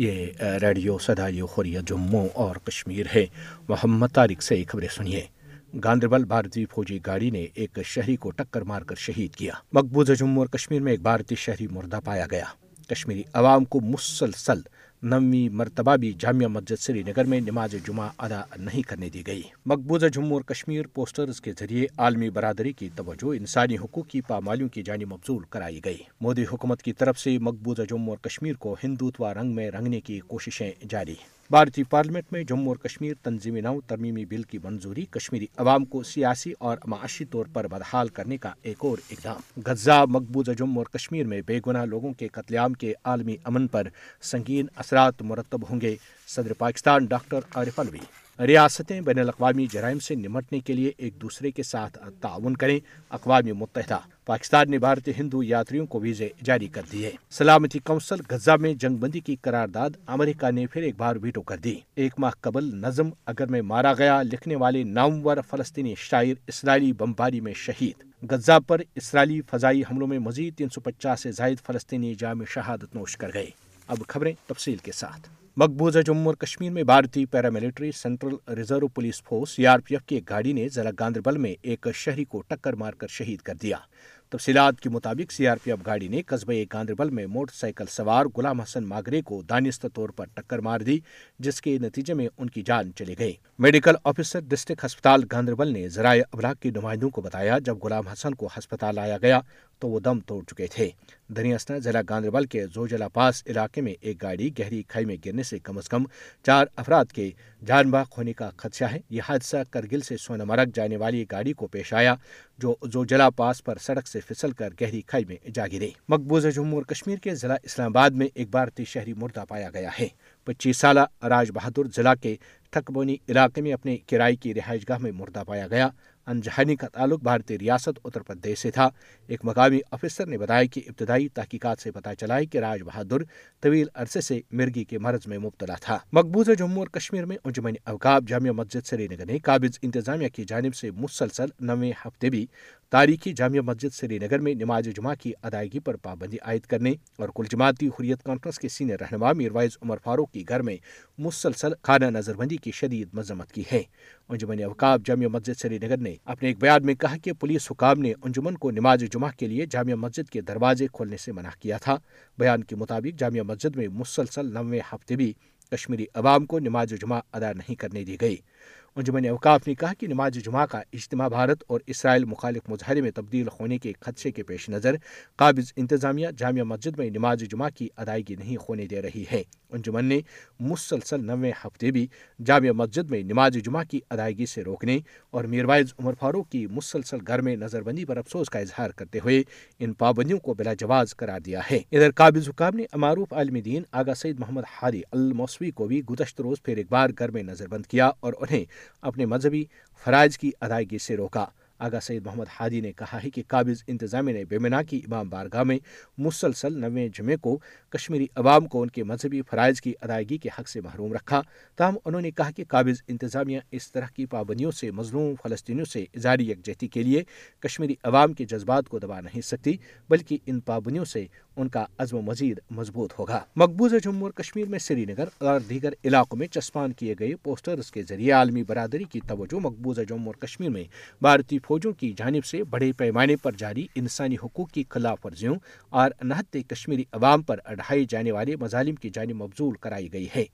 یہ ریڈیو سدائی خوریہ جموں اور کشمیر ہے۔ محمد طارق سے خبریں سنیے۔ گاندربل بھارتی فوجی گاڑی نے ایک شہری کو ٹکر مار کر شہید کیا۔ مقبوضہ جموں اور کشمیر میں ایک بھارتی شہری مردہ پایا گیا۔ کشمیری عوام کو مسلسل نویں مرتبہ بھی جامعہ مسجد سری نگر میں نماز جمعہ ادا نہیں کرنے دی گئی۔ مقبوضہ جموں اور کشمیر پوسٹرز کے ذریعے عالمی برادری کی توجہ انسانی حقوق کی پامالیوں کی جانی مبزول کرائی گئی۔ مودی حکومت کی طرف سے مقبوضہ جموں اور کشمیر کو ہندوتوا رنگ میں رنگنے کی کوششیں جاری۔ بھارتی پارلیمنٹ میں جموں اور کشمیر تنظیم نو، ترمیمی بل کی منظوری، کشمیری عوام کو سیاسی اور معاشی طور پر بدحال کرنے کا ایک اور اقدام غزہ مقبوضہ جموں اور کشمیر میں بے گناہ لوگوں کے قتل عام کے عالمی امن پر سنگین اثرات مرتب ہوں گے۔ صدر پاکستان ڈاکٹر عارف الوی۔ ریاستیں بین الاقوامی جرائم سے نمٹنے کے لیے ایک دوسرے کے ساتھ تعاون کریں، اقوام متحدہ۔ پاکستان نے بھارتی ہندو یاتریوں کو ویزے جاری کر دیے۔ سلامتی کونسل غزہ میں جنگ بندی کی قرارداد امریکہ نے پھر ایک بار ویٹو کر دی۔ ایک ماہ قبل نظم اگر میں مارا گیا، لکھنے والے نامور فلسطینی شاعر اسرائیلی بمباری میں شہید۔ غزہ پر اسرائیلی فضائی حملوں میں مزید تین سو پچاس سے زائد فلسطینی جامع شہادت نوش کر گئے۔ اب خبریں تفصیل کے ساتھ۔ مقبوضہ جموں اور کشمیر میں بھارتی paramilitary central reserve police force C R P F کی ایک گاڑی نے ضلع گاندربل میں ایک شہری کو ٹکر مار کر شہید کر دیا۔ تفصیلات کے مطابق سی آر پی ایف گاڑی نے قصبہ گاندربل میں موٹر سائیکل سوار غلام حسن ماگرے کو دانستہ طور پر ٹکر مار دی، جس کے نتیجے میں ان کی جان چلی گئی۔ میڈیکل آفیسر ڈسٹرکٹ ہسپتال گاندربل نے ذرائع ابلاغ کے نمائندوں کو بتایا، جب غلام حسن کو ہسپتال لایا گیا تو وہ دم توڑ چکے تھے۔ دریاسنا ضلع گاندربل کے زوجلا پاس علاقے میں ایک گاڑی گہری کھائی میں گرنے سے کم از کم چار افراد کے جان باغ ہونے کا خدشہ ہے۔ یہ حادثہ کرگل سے سونمرگ جانے والی گاڑی کو پیش آیا، جو زوجلا پاس پر سڑک سے پھسل کر گہری کھائی میں جا گرے۔ مقبوضہ جموں اور کشمیر کے ضلع اسلام آباد میں ایک بھارتی شہری مردہ پایا گیا ہے۔ پچیس سالہ راج بہادر ضلع کے تھکبونی علاقے میں اپنے کرائے کی رہائش گاہ میں مردہ پایا گیا۔ انجہانی کا تعلق بھارتی ریاست اتر پردیش سے تھا۔ ایک مقامی افسر نے بتایا کہ ابتدائی تحقیقات سے پتہ چلا ہے کہ راج بہادر طویل عرصے سے مرگی کے مرض میں مبتلا تھا۔ مقبوضہ جموں اور کشمیر میں انجمن اوقاب جامعہ مسجد سری نگر نے قابض انتظامیہ کی جانب سے مسلسل نویں ہفتے بھی تاریخی جامعہ مسجد سری نگر میں نماز جمعہ کی ادائیگی پر پابندی عائد کرنے اور کل جماعتی حریت کانفرنس کے سینئر رہنما میروائز عمر فاروق کی گھر میں مسلسل خانہ نظر بندی کی شدید مذمت کی ہے۔ انجمن اوقاب جامعہ مسجد سری نگر نے اپنے ایک بیان میں کہا کہ پولیس حکام نے انجمن کو نماز جمعہ کے لیے جامعہ مسجد کے دروازے کھولنے سے منع کیا تھا۔ بیان کے مطابق جامعہ مسجد میں مسلسل نوے ہفتے بھی کشمیری عوام کو نماز جمعہ ادا نہیں کرنے دی گئی۔ انجمن اوقاف نے کہا کہ نماز جمعہ کا اجتماع بھارت اور اسرائیل مخالف مظاہرے میں تبدیل ہونے کے خدشے کے پیش نظر قابض انتظامیہ جامعہ مسجد میں نماز جمعہ کی ادائیگی نہیں ہونے دے رہی ہے۔ انجمن نے مسلسل نوے ہفتے بھی جامعہ مسجد میں نماز جمعہ کی ادائیگی سے روکنے اور میروائز عمر فاروق کی مسلسل گھر میں نظر بندی پر افسوس کا اظہار کرتے ہوئے ان پابندیوں کو بلا جواز قرار دیا ہے۔ ادھر قابض حکام نے معروف عالم دین آگا سعید محمد ہادی الموسوی کو بھی گزشتہ روز پھر ایک بار گھر میں نظر بند کیا اور انہیں اپنے مذہبی فرائض کی ادائیگی سے روکا۔ آگا سعید محمد ہادی نے کہا ہے کہ قابض انتظامیہ نے بیمنا کی امام بارگاہ میں مسلسل نویں جمعے کو کشمیری عوام کو ان کے مذہبی فرائض کی ادائیگی کے حق سے محروم رکھا۔ تاہم، انہوں نے کہا کہ قابض انتظامیہ اس طرح کی پابندیوں سے مظلوم فلسطینیوں سے اظہاری یکجہتی کے لیے کشمیری عوام کے جذبات کو دبا نہیں سکتی، بلکہ ان پابندیوں سے ان کا عزم مزید مضبوط ہوگا۔ مقبوضہ جموں اور کشمیر میں سری نگر اور دیگر علاقوں میں چسپان کیے گئے پوسٹرز کے ذریعے عالمی برادری کی توجہ مقبوضہ جموں اور کشمیر میں بھارتی فوجوں کی جانب سے بڑے پیمانے پر جاری انسانی حقوق کی خلاف ورزیوں اور نہتے کشمیری عوام پر اڑھائے جانے والے مظالم کی جانب مبزول کرائی گئی ہے۔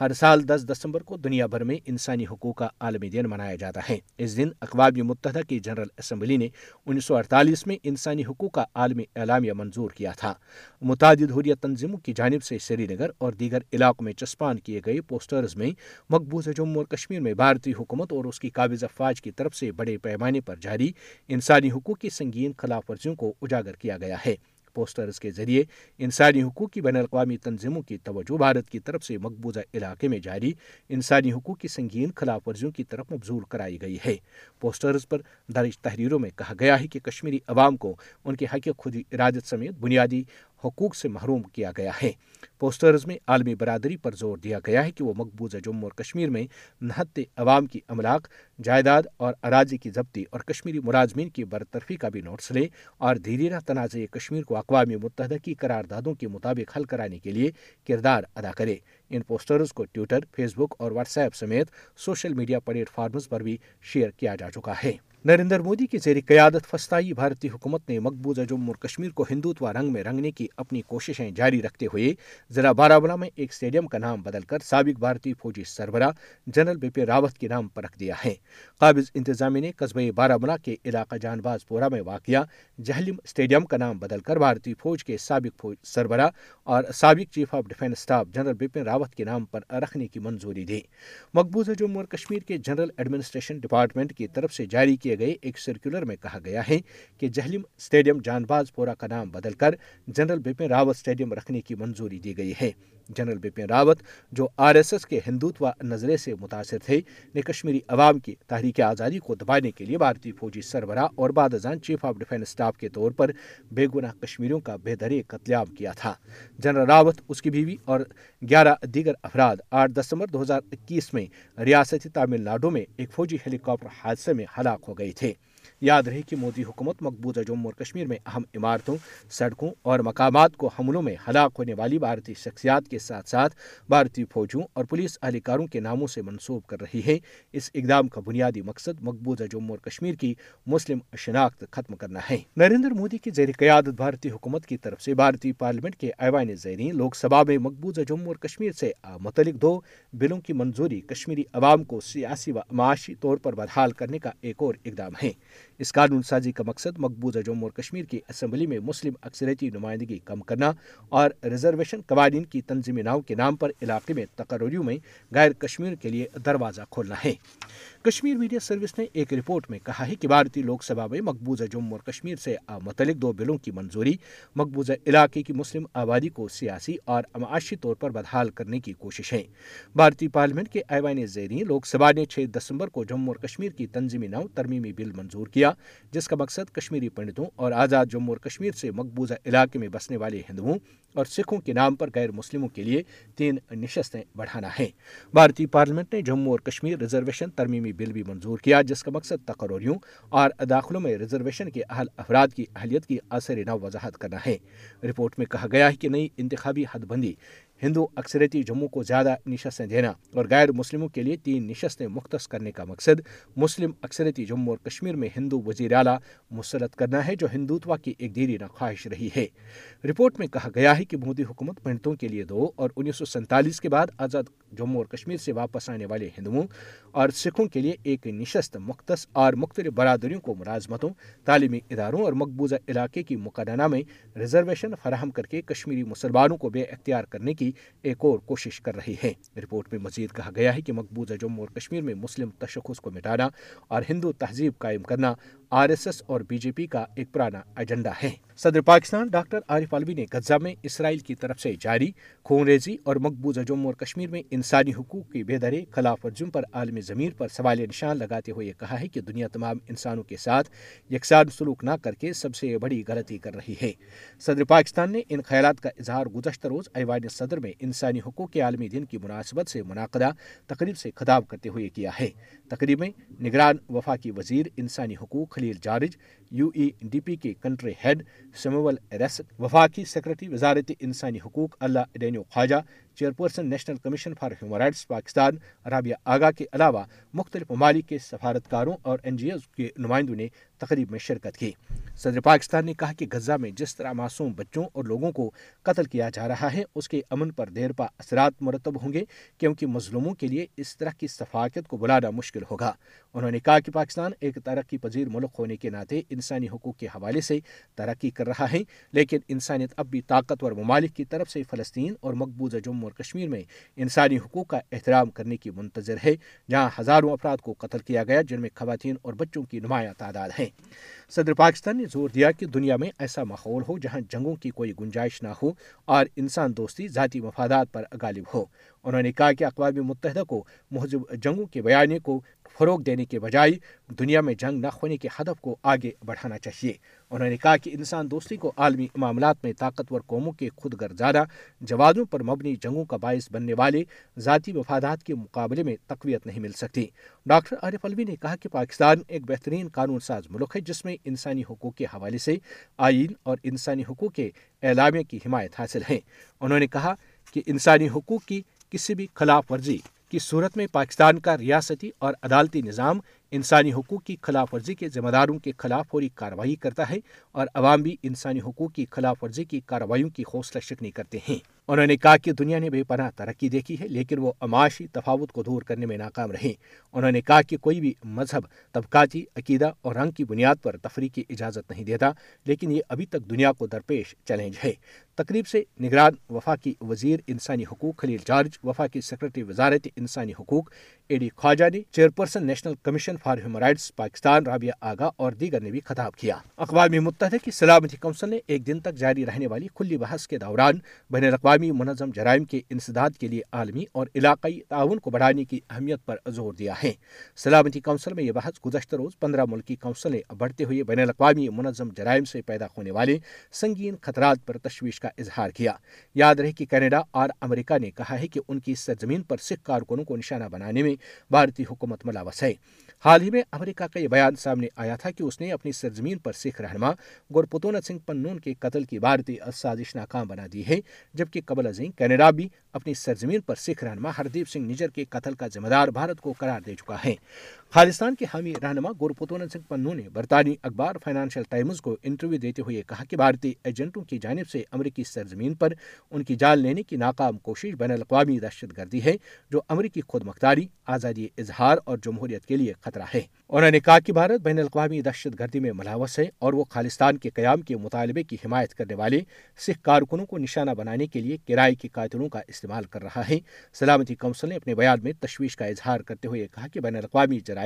ہر سال دس دسمبر کو دنیا بھر میں انسانی حقوق کا عالمی دن منایا جاتا ہے۔ اس دن اقوام متحدہ کی جنرل اسمبلی نے انیس سو اڑتالیس میں انسانی حقوق کا عالمی اعلامیہ منظور کیا تھا۔ متعدد حریت تنظیموں کی جانب سے سری نگر اور دیگر علاقوں میں چسپان کیے گئے پوسٹرز میں مقبوضہ جموں اور کشمیر میں بھارتی حکومت اور اس کی قابض افواج کی طرف سے بڑے پیمانے پر جاری انسانی حقوق کی سنگین خلاف ورزیوں کو اجاگر کیا گیا ہے۔ پوسٹرز کے ذریعے انسانی حقوق کی بین الاقوامی تنظیموں کی توجہ بھارت کی طرف سے مقبوضہ علاقے میں جاری انسانی حقوق کی سنگین خلاف ورزیوں کی طرف مبزول کرائی گئی ہے۔ پوسٹرز پر درج تحریروں میں کہا گیا ہے کہ کشمیری عوام کو ان کے حق خود ارادت سمیت بنیادی حقوق سے محروم کیا گیا ہے۔ پوسٹرز میں عالمی برادری پر زور دیا گیا ہے کہ وہ مقبوضہ جموں اور کشمیر میں نہت عوام کی املاک، جائیداد اور اراضی کی ضبطی اور کشمیری ملازمین کی برطرفی کا بھی نوٹس لے اور دھیرے تنازع کشمیر کو اقوام متحدہ کی قراردادوں کے مطابق حل کرانے کے لیے کردار ادا کرے۔ ان پوسٹرز کو ٹویٹر، فیس بک اور واٹس ایپ سمیت سوشل میڈیا پلیٹ فارمز پر بھی شیئر کیا جا چکا ہے۔ نریندر مودی کی زیر قیادت فسطائی بھارتی حکومت نے مقبوضہ جموں اور کشمیر کو ہندوتوا رنگ میں رنگنے کی اپنی کوششیں جاری رکھتے ہوئے ضلع بارہ میں ایک اسٹیڈیم کا نام بدل کر سابق بھارتی فوجی سربراہ جنرل بپن راوت کے نام پر رکھ دیا ہے۔ قابض انتظامیہ نے قصبے بارہ کے علاقہ جان باز پورہ میں واقع جہلم اسٹیڈیم کا نام بدل کر بھارتی فوج کے سابق سربراہ اور سابق chief of defence staff general Bipin Rawat کے نام پر رکھنے کی منظوری دی۔ مقبوضہ جموں اور کشمیر کے جنرل ایڈمنسٹریشن ڈپارٹمنٹ کی طرف سے جاری کیے گئے ایک سرکولر میں کہا گیا ہے کہ جہلم اسٹیڈیم جان باز پورا کا نام بدل کر جنرل بپن راوت اسٹیڈیم رکھنے کی منظوری دی گئی ہے۔ جنرل بپن راوت، جو آر ایس ایس کے ہندوتوا نظرے سے متاثر تھے، نے کشمیری عوام کی تحریک آزادی کو دبانے کے لیے بھارتی فوجی سربراہ اور بعد ازان چیف آف ڈیفینس اسٹاف کے طور پر بے گناہ کشمیریوں کا بے درے قتل عام کیا تھا۔ جنرل راوت، اس کی بیوی اور گیارہ دیگر افراد آٹھ دسمبر دو ہزار اکیس میں ریاستی تامل ناڈو میں ایک فوجی ہیلی کاپٹر حادثے میں ہلاک ہو گئے تھے۔ یاد رہے کہ مودی حکومت مقبوضہ جموں اور کشمیر میں اہم عمارتوں، سڑکوں اور مقامات کو حملوں میں ہلاک ہونے والی بھارتی شخصیات کے ساتھ ساتھ بھارتی فوجوں اور پولیس اہلکاروں کے ناموں سے منسوب کر رہی ہے اس اقدام کا بنیادی مقصد مقبوضہ جموں اور کشمیر کی مسلم شناخت ختم کرنا ہے۔ نریندر مودی کی زیر قیادت بھارتی حکومت کی طرف سے بھارتی پارلیمنٹ کے ایوان زیرین لوک سبھا میں مقبوضہ جموں اور کشمیر سے متعلق دو بلوں کی منظوری کشمیری عوام کو سیاسی و معاشی طور پر بدحال کرنے کا ایک اور اقدام ہے۔ اس قانون سازی کا مقصد مقبوضہ جموں اور کشمیر کی اسمبلی میں مسلم اکثریتی نمائندگی کم کرنا اور ریزرویشن قوانین کی تنظیمی ناؤ کے نام پر علاقے میں تقرریوں میں غیر کشمیر کے لیے دروازہ کھولنا ہے۔ کشمیر میڈیا سروس نے ایک رپورٹ میں کہا ہے کہ بھارتی لوک سبھا میں مقبوضہ جموں اور کشمیر سے متعلق دو بلوں کی منظوری مقبوضہ علاقے کی مسلم آبادی کو سیاسی اور معاشی طور پر بدحال کرنے کی کوشش ہے۔ بھارتی پارلیمنٹ کے ایوان زیرین لوک سبھا نے چھ دسمبر کو جموں اور کشمیر کی تنظیمی نو ترمیمی بل منظور کیا۔ جس کا مقصد کشمیری پنڈتوں اور آزاد جموں اور کشمیر سے مقبوضہ علاقے میں بسنے والے ہندوؤں اور سکھوں کے نام پر غیر مسلموں کے لیے تین نشستیں بڑھانا ہے بھارتی پارلیمنٹ نے جموں اور کشمیر ریزرویشن ترمیمی بل بھی منظور کیا، جس کا مقصد تقرریوں اور داخلوں میں ریزرویشن کے اہل افراد کی اہلیت کی اثر نو وضاحت کرنا ہے۔ رپورٹ میں کہا گیا ہے کہ نئی انتخابی حد بندی ہندو اکثریتی جموں کو زیادہ نشستیں دینا اور غیر مسلموں کے لیے تین نشستیں مختص کرنے کا مقصد مسلم اکثریتی جموں اور کشمیر میں ہندو وزیر اعلیٰ مسلط کرنا ہے جو ہندوتوا کی ایک دیرینہ خواہش رہی ہے۔ رپورٹ میں کہا گیا ہے کہ مودی حکومت پنڈتوں کے لیے دو اور انیس سو سینتالیس کے بعد آزاد جموں اور کشمیر سے واپس آنے والے ہندوؤں اور سکھوں کے لیے ایک نشست مختص اور مختلف برادریوں کو ملازمتوں، تعلیمی اداروں اور مقبوضہ علاقے کی مقدمہ میں ریزرویشن فراہم کر کے کشمیری مسلمانوں کو بے اختیار کرنے کی ایک اور کوشش کر رہی ہے رپورٹ میں مزید کہا گیا ہے کہ مقبوضہ جموں اور کشمیر میں مسلم تشخص کو مٹانا اور ہندو تہذیب قائم کرنا آر ایس ایس اور بی جے پی کا ایک پرانا ایجنڈا ہے۔ صدر پاکستان ڈاکٹر عارف علوی نے غزہ میں اسرائیل کی طرف سے جاری خون ریزی اور مقبوضہ جموں اور کشمیر میں انسانی حقوق کی بے درے خلاف ورزیوں پر عالمی ضمیر پر سوال نشان لگاتے ہوئے کہا ہے کہ دنیا تمام انسانوں کے ساتھ یکساں سلوک نہ کر کے سب سے بڑی غلطی کر رہی ہے۔ صدر پاکستان نے ان خیالات کا اظہار گزشتہ روز ایوان صدر میں انسانی حقوق کے عالمی دن کی مناسبت سے منعقدہ تقریب سے خطاب کرتے ہوئے کیا ہے۔ تقریب میں نگران وفاقی وزیر انسانی حقوق Khalil George U N D P کے کنٹری ہیڈ سمول ریسک وفاقی سیکرٹری وزارت انسانی حقوق Allah Dino Khawaja chairperson national commission for human rights Pakistan, Rabia Agha کے علاوہ مختلف ممالک کے سفارتکاروں اور این جی اوز کے نمائندوں نے تقریب میں شرکت کی۔ صدر پاکستان نے کہا کہ غزہ میں جس طرح معصوم بچوں اور لوگوں کو قتل کیا جا رہا ہے، اس کے امن پر دیر پا اثرات مرتب ہوں گے، کیونکہ مظلوموں کے لیے اس طرح کی ثفاقت کو بلانا مشکل ہوگا۔ انہوں نے کہا کہ پاکستان ایک ترقی پذیر ملک ہونے کے ناطے انسانی حقوق کے حوالے سے ترقی کر رہا ہے۔ لیکن انسانیت اب بھی طاقتور ممالک کی طرف سے فلسطین اور مقبوضہ جموں اور کشمیر میں انسانی حقوق کا احترام کرنے کی منتظر ہے، جہاں ہزاروں افراد کو قتل کیا گیا، جن میں خواتین اور بچوں کی نمایاں تعداد ہے۔ صدر پاکستان نے زور دیا کہ دنیا میں ایسا ماحول ہو جہاں جنگوں کی کوئی گنجائش نہ ہو اور انسان دوستی ذاتی مفادات پر غالب ہو۔ انہوں نے کہا کہ اقوام متحدہ کو مہذب جنگوں کے بیانے کو فروغ دینے کے بجائے دنیا میں جنگ نہ ہونے کے ہدف کو آگے بڑھانا چاہیے۔ انہوں نے کہا کہ انسان دوستی کو عالمی معاملات میں طاقتور قوموں کے خود گرزادہ جوادوں پر مبنی جنگوں کا باعث بننے والے ذاتی مفادات کے مقابلے میں تقویت نہیں مل سکتی۔ ڈاکٹر عارف الوی نے کہا کہ پاکستان ایک بہترین قانون ساز ملک ہے جس میں انسانی حقوق کے حوالے سے آئین اور انسانی حقوق کے اعلامیہ کی حمایت حاصل ہے۔ انہوں نے کہا کہ انسانی حقوق کی کسی بھی خلاف ورزی کی صورت میں پاکستان کا ریاستی اور عدالتی نظام انسانی حقوق کی خلاف ورزی کے ذمہ داروں کے خلاف فوری کارروائی کرتا ہے اور عوام بھی انسانی حقوق کی خلاف ورزی کی کارروائیوں کی حوصلہ شکنی کرتے ہیں۔ انہوں نے کہا کہ دنیا نے بے پناہ ترقی دیکھی ہے، لیکن وہ اماشی تفاوت کو دور کرنے میں ناکام رہے انہوں نے کہا کہ کوئی بھی مذہب طبقاتی، عقیدہ اور رنگ کی بنیاد پر تفریح کی اجازت نہیں دیتا، لیکن یہ ابھی تک دنیا کو درپیش چیلنج ہے۔ تقریب سے نگران وفاقی وزیر انسانی حقوق خلیل جارج وفاقی سیکرٹری وزارت انسانی حقوق اے ڈی خواجہ نے chairperson national commission for human rights Pakistan, Rabia Agha اور دیگر نے بھی خطاب کیا۔ اقوام متحدہ کی سلامتی کونسل نے ایک دن تک جاری رہنے والی کھلی بحث کے دوران بین الاقوامی منظم جرائم کے انسداد کے لیے عالمی اور علاقائی تعاون کو بڑھانے کی اہمیت پر زور دیا ہے۔ سلامتی کونسل میں یہ بحث گزشتہ روز پندرہ ملکی کونسلیں بڑھتے ہوئے بین الاقوامی منظم جرائم سے پیدا ہونے والے سنگین خطرات پر تشویش کا اظہار کیا۔ یاد رہے کہ کینیڈا اور امریکہ نے کہا ہے کہ ان کی سرزمین پر سکھ کارکنوں کو نشانہ بنانے میں بھارتی حکومت ملاوس ہے۔ حال ہی میں امریکہ کا یہ بیان سامنے آیا تھا کہ اس نے اپنی سرزمین پر سکھ رہنما گرپتونت سنگھ پنون کے قتل کی بھارتی سازش ناکام بنا دی ہے، جبکہ قبل ازیں کینیڈا بھی اپنی سرزمین پر سکھ رہنما ہردیپ سنگھ نجر کے قتل کا ذمہ دار بھارت کو قرار دے چکا ہے۔ خالستان کے حامی رہنما گورپتون سنگھ پنو نے برطانوی اخبار فائنانشل ٹائمز کو انٹرویو دیتے ہوئے کہا کہ بھارتی ایجنٹوں کی جانب سے امریکی سرزمین پر ان کی جال لینے کی ناکام کوشش بین الاقوامی دہشت گردی ہے، جو امریکی خود مختاری، آزادی اظہار اور جمہوریت کے لیے خطرہ ہے۔ انہوں نے کہا کہ بھارت بین الاقوامی دہشت گردی میں ملاوس ہے اور وہ خالستان کے قیام کے مطالبے کی حمایت کرنے والے سکھ کارکنوں کو نشانہ بنانے کے لیے کرائے کے قاتلوں کا استعمال کر رہا ہے۔ سلامتی کونسل نے اپنے بیان میں تشویش کا اظہار کرتے ہوئے کہا کہ بین الاقوامی جرائم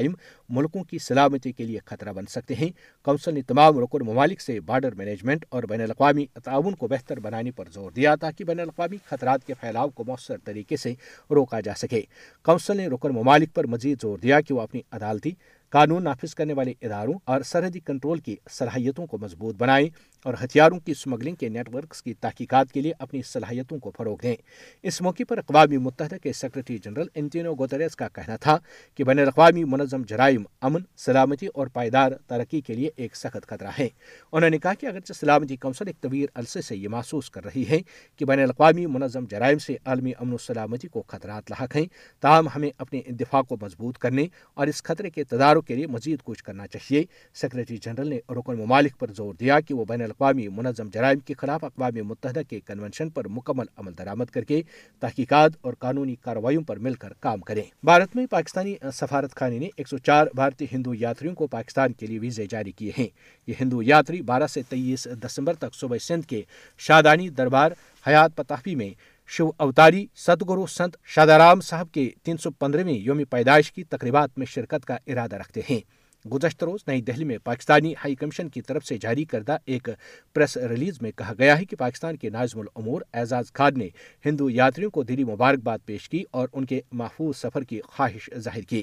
ملکوں کی سلامتی کے لیے خطرہ بن سکتے ہیں۔ کونسل نے تمام رکن ممالک سے بارڈر مینجمنٹ اور بین الاقوامی تعاون کو بہتر بنانے پر زور دیا تاکہ بین الاقوامی خطرات کے پھیلاؤ کو مؤثر طریقے سے روکا جا سکے۔ کونسل نے رکن ممالک پر مزید زور دیا کہ وہ اپنی عدالتی قانون نافذ کرنے والے اداروں اور سرحدی کنٹرول کی صلاحیتوں کو مضبوط بنائیں۔ اور ہتھیاروں کی اسمگلنگ کے نیٹ ورکس کی تحقیقات کے لیے اپنی صلاحیتوں کو فروغ دیں۔ اس موقع پر اقوام متحدہ کے سیکرٹری جنرل انتینو گوتریس کا کہنا تھا کہ بین الاقوامی منظم جرائم امن، سلامتی اور پائیدار ترقی کے لیے ایک سخت خطرہ ہے۔ انہوں نے کہا کہ اگرچہ سلامتی کونسل ایک طویل عرصے سے یہ محسوس کر رہی ہے کہ بین الاقوامی منظم جرائم سے عالمی امن و سلامتی کو خطرات لاحق ہیں، تاہم ہمیں اپنے دفاع کو مضبوط کرنے اور اس خطرے کے تدارک کے لیے مزید کچھ کرنا چاہیے۔ سیکرٹری جنرل نے رکن ممالک پر زور دیا کہ وہ بین الاقوامی اقوام منظم جرائم کے خلاف اقوام متحدہ کے کنونشن پر مکمل عمل درآمد کر کے تحقیقات اور قانونی کارروائیوں پر مل کر کام کریں۔ بھارت میں پاکستانی سفارت خانے نے ایک سو چار بھارتی ہندو یاتریوں کو پاکستان کے لیے ویزے جاری کیے ہیں۔ یہ ہندو یاتری بارہ سے تیئیس دسمبر تک صبح سندھ کے شادانی دربار حیات پتافی میں شیو اوتاری ستگرو سنت شادارام صاحب کے تین سو پندرہویں یوم پیدائش کی تقریبات میں شرکت کا ارادہ رکھتے ہیں۔ گزشتہ روز نئی دہلی میں پاکستانی ہائی کمیشن کی طرف سے جاری کردہ ایک پریس ریلیز میں کہا گیا ہے کہ پاکستان کے نازم العمور اعزاز خان نے ہندو یاتریوں کو دلی مبارکباد پیش کی اور ان کے محفوظ سفر کی خواہش ظاہر کی۔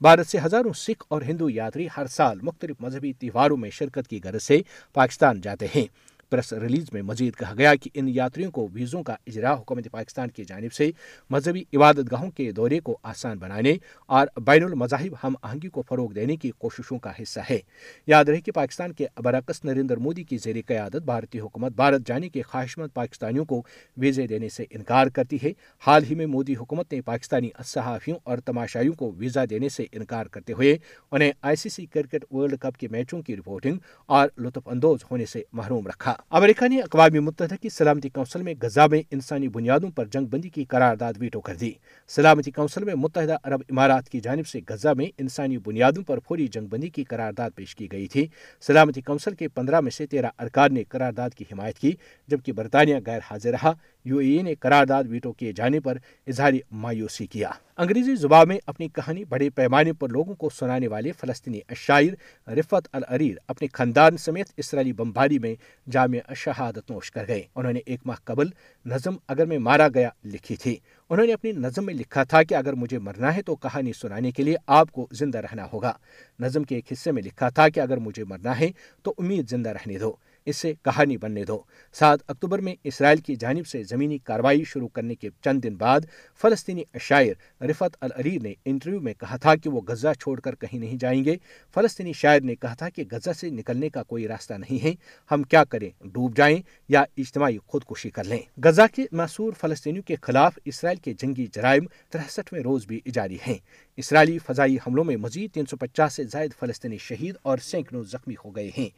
بھارت سے ہزاروں سکھ اور ہندو یاتری ہر سال مختلف مذہبی تہواروں میں شرکت کی غرض سے پاکستان جاتے ہیں۔ پریس ریلیز میں مزید کہا گیا کہ ان یاتریوں کو ویزوں کا اجرا حکومت پاکستان کی جانب سے مذہبی عبادت گاہوں کے دورے کو آسان بنانے اور بین المذاہب ہم آہنگی کو فروغ دینے کی کوششوں کا حصہ ہے۔ یاد رہے کہ پاکستان کے برعکس نریندر مودی کی زیر قیادت بھارتی حکومت بھارت جانے کے خواہش مند پاکستانیوں کو ویزے دینے سے انکار کرتی ہے۔ حال ہی میں مودی حکومت نے پاکستانی صحافیوں اور تماشائیوں کو ویزا دینے سے انکار کرتے ہوئے انہیں I C C cricket world cup کے میچوں کی رپورٹنگ اور لطف اندوز ہونے سے محروم رکھا۔ امریکہ نے اقوام متحدہ کی سلامتی کونسل میں غزہ میں انسانی بنیادوں پر جنگ بندی کی قرارداد ویٹو کر دی۔ سلامتی کونسل میں متحدہ عرب امارات کی جانب سے غزہ میں انسانی بنیادوں پر فوری جنگ بندی کی قرارداد پیش کی گئی تھی۔ سلامتی کونسل کے پندرہ میں سے تیرہ ارکان نے قرارداد کی حمایت کی، جبکہ برطانیہ غیر حاضر رہا۔ یو اے نے قرارداد ویٹو کیے جانے پر اظہار مایوسی کیا۔ انگریزی زبان میں اپنی کہانی بڑے پیمانے پر لوگوں کو سنانے والے فلسطینی شاعر رفت العریر اپنے خاندان سمیت اسرائیلی بمباری میں جامع شہادت نوش کر گئے۔ انہوں نے ایک ماہ قبل نظم اگر میں مارا گیا لکھی تھی۔ انہوں نے اپنی نظم میں لکھا تھا کہ اگر مجھے مرنا ہے تو کہانی سنانے کے لیے آپ کو زندہ رہنا ہوگا۔ نظم کے ایک حصے میں لکھا تھا کہ اگر مجھے مرنا ہے تو امید زندہ رہنے دو۔ اس سے کہانی بننے دو۔ سات اکتوبر میں اسرائیل کی جانب سے زمینی کاروائی شروع کرنے کے چند دن بعد فلسطینی شاعر رفت العریر نے انٹرویو میں کہا تھا کہ وہ غزہ چھوڑ کر کہیں نہیں جائیں گے۔ فلسطینی شاعر نے کہا تھا کہ غزہ سے نکلنے کا کوئی راستہ نہیں ہے۔ ہم کیا کریں؟ ڈوب جائیں یا اجتماعی خودکشی کر لیں؟ غزہ کے معصور فلسطینیوں کے خلاف اسرائیل کے جنگی جرائم ترسٹھویں روز بھی جاری ہیں۔ اسرائیلی فضائی حملوں میں مزید تین سو پچاس سے زائد فلسطینی شہید اور سینکڑوں زخمی ہو گئے ہیں۔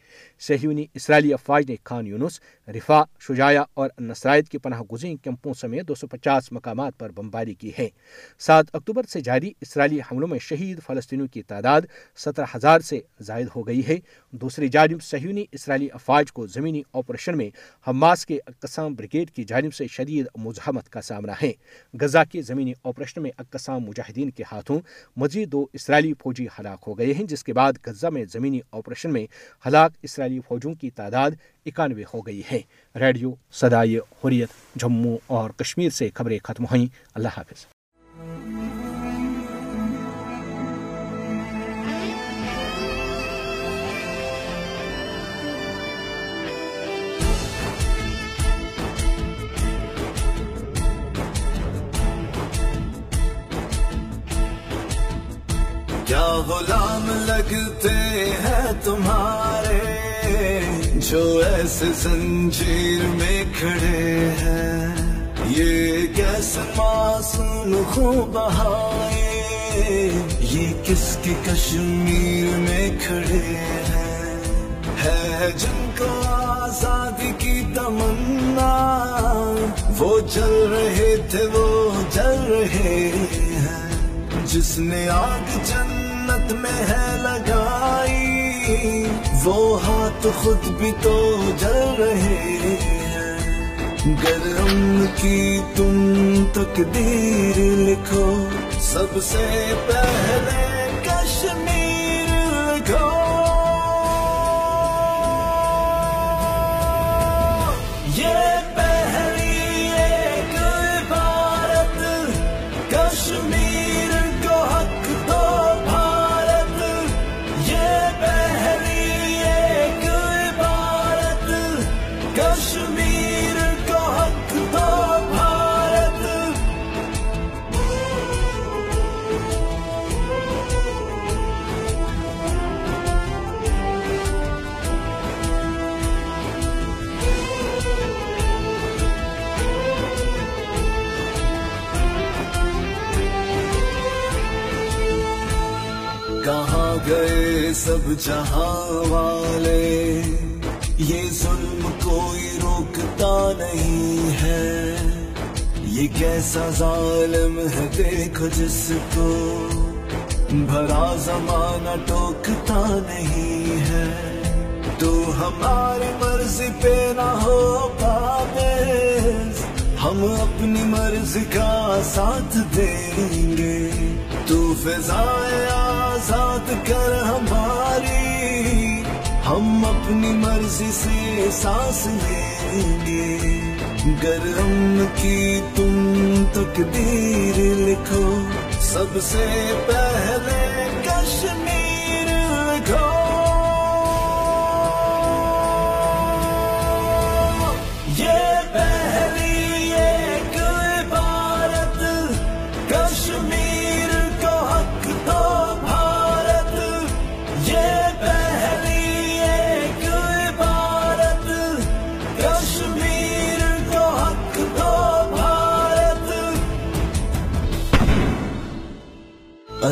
سہیونی اسرائیلی افواج نے خان یونس رفا شجایا اور نسرائد کے پناہ گزین کیمپوں سمیت دو سو پچاس مقامات پر بمباری کی ہے سات اکتوبر سے جاری اسرائیلی حملوں میں شہید فلسطینیوں کی تعداد سترہ ہزار سے زائد ہو گئی ہے۔ دوسری جانب سہیونی اسرائیلی افواج کو زمینی آپریشن میں حماس کے اقسام بریگیڈ کی جانب سے شدید مزاحمت کا سامنا ہے۔ غزہ کے زمینی آپریشن میں اقسام مجاہدین کے ہاتھوں مزید دو اسرائیلی فوجی ہلاک ہو گئے ہیں، جس کے بعد غزہ میں زمینی آپریشن میں ہلاک اسرائیلی فوجوں کی تعداد اکانوے ہو گئی ہے۔ ریڈیو سدائے حریت، جموں اور کشمیر سے خبریں ختم ہوئیں۔ اللہ حافظ۔ لگتے ہیں تمہارے، جو ایسے زنجیر میں کھڑے ہیں۔ یہ کیسے معصوم خوب بہائے، یہ کس کی کشمیر میں کھڑے ہیں؟ ہے جن کو آزادی کی تمنا، وہ جل رہے تھے، وہ جل رہے ہیں۔ جس نے آگ جنت میں ہے لگائی۔ وہ ہاتھ خود بھی تو جل رہے ہیں۔ گرم کی تم تقدیر لکھو۔ سب سے پہلے جہاں والے یہ ظلم کوئی روکتا نہیں ہے۔ یہ کیسا ظالم ہے دیکھو جس کو بھرا زمانہ ٹوکتا نہیں ہے۔ تو ہماری مرضی پہ نہ ہو پابند ہم اپنی مرضی کا ساتھ دیں گے۔ تو فضائے آزاد کر ہماری۔ ہم اپنی مرضی سے سانس لیں گے۔ گرم کی تم تقدیر لکھو۔ سب سے پہلے کشمیر لکھو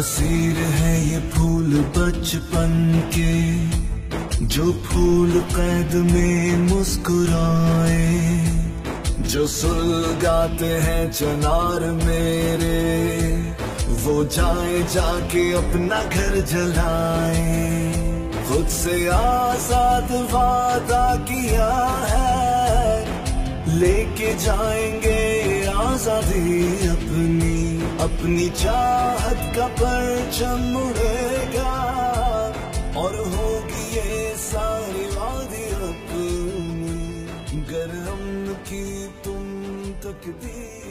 اسیر ہے یہ پھول بچپن کے، جو پھول قید میں مسکرائے۔ جو سلگاتے ہیں چنار میرے، وہ جائے جا کے اپنا گھر جلائے۔ خود سے آزاد وعدہ کیا ہے، لے کے جائیں گے آزادی اپنی۔ اپنی چاہت کا پرچم اڑے گا اور ہوگی یہ ساری وادی اپنی گر ہم کی تم تقدیر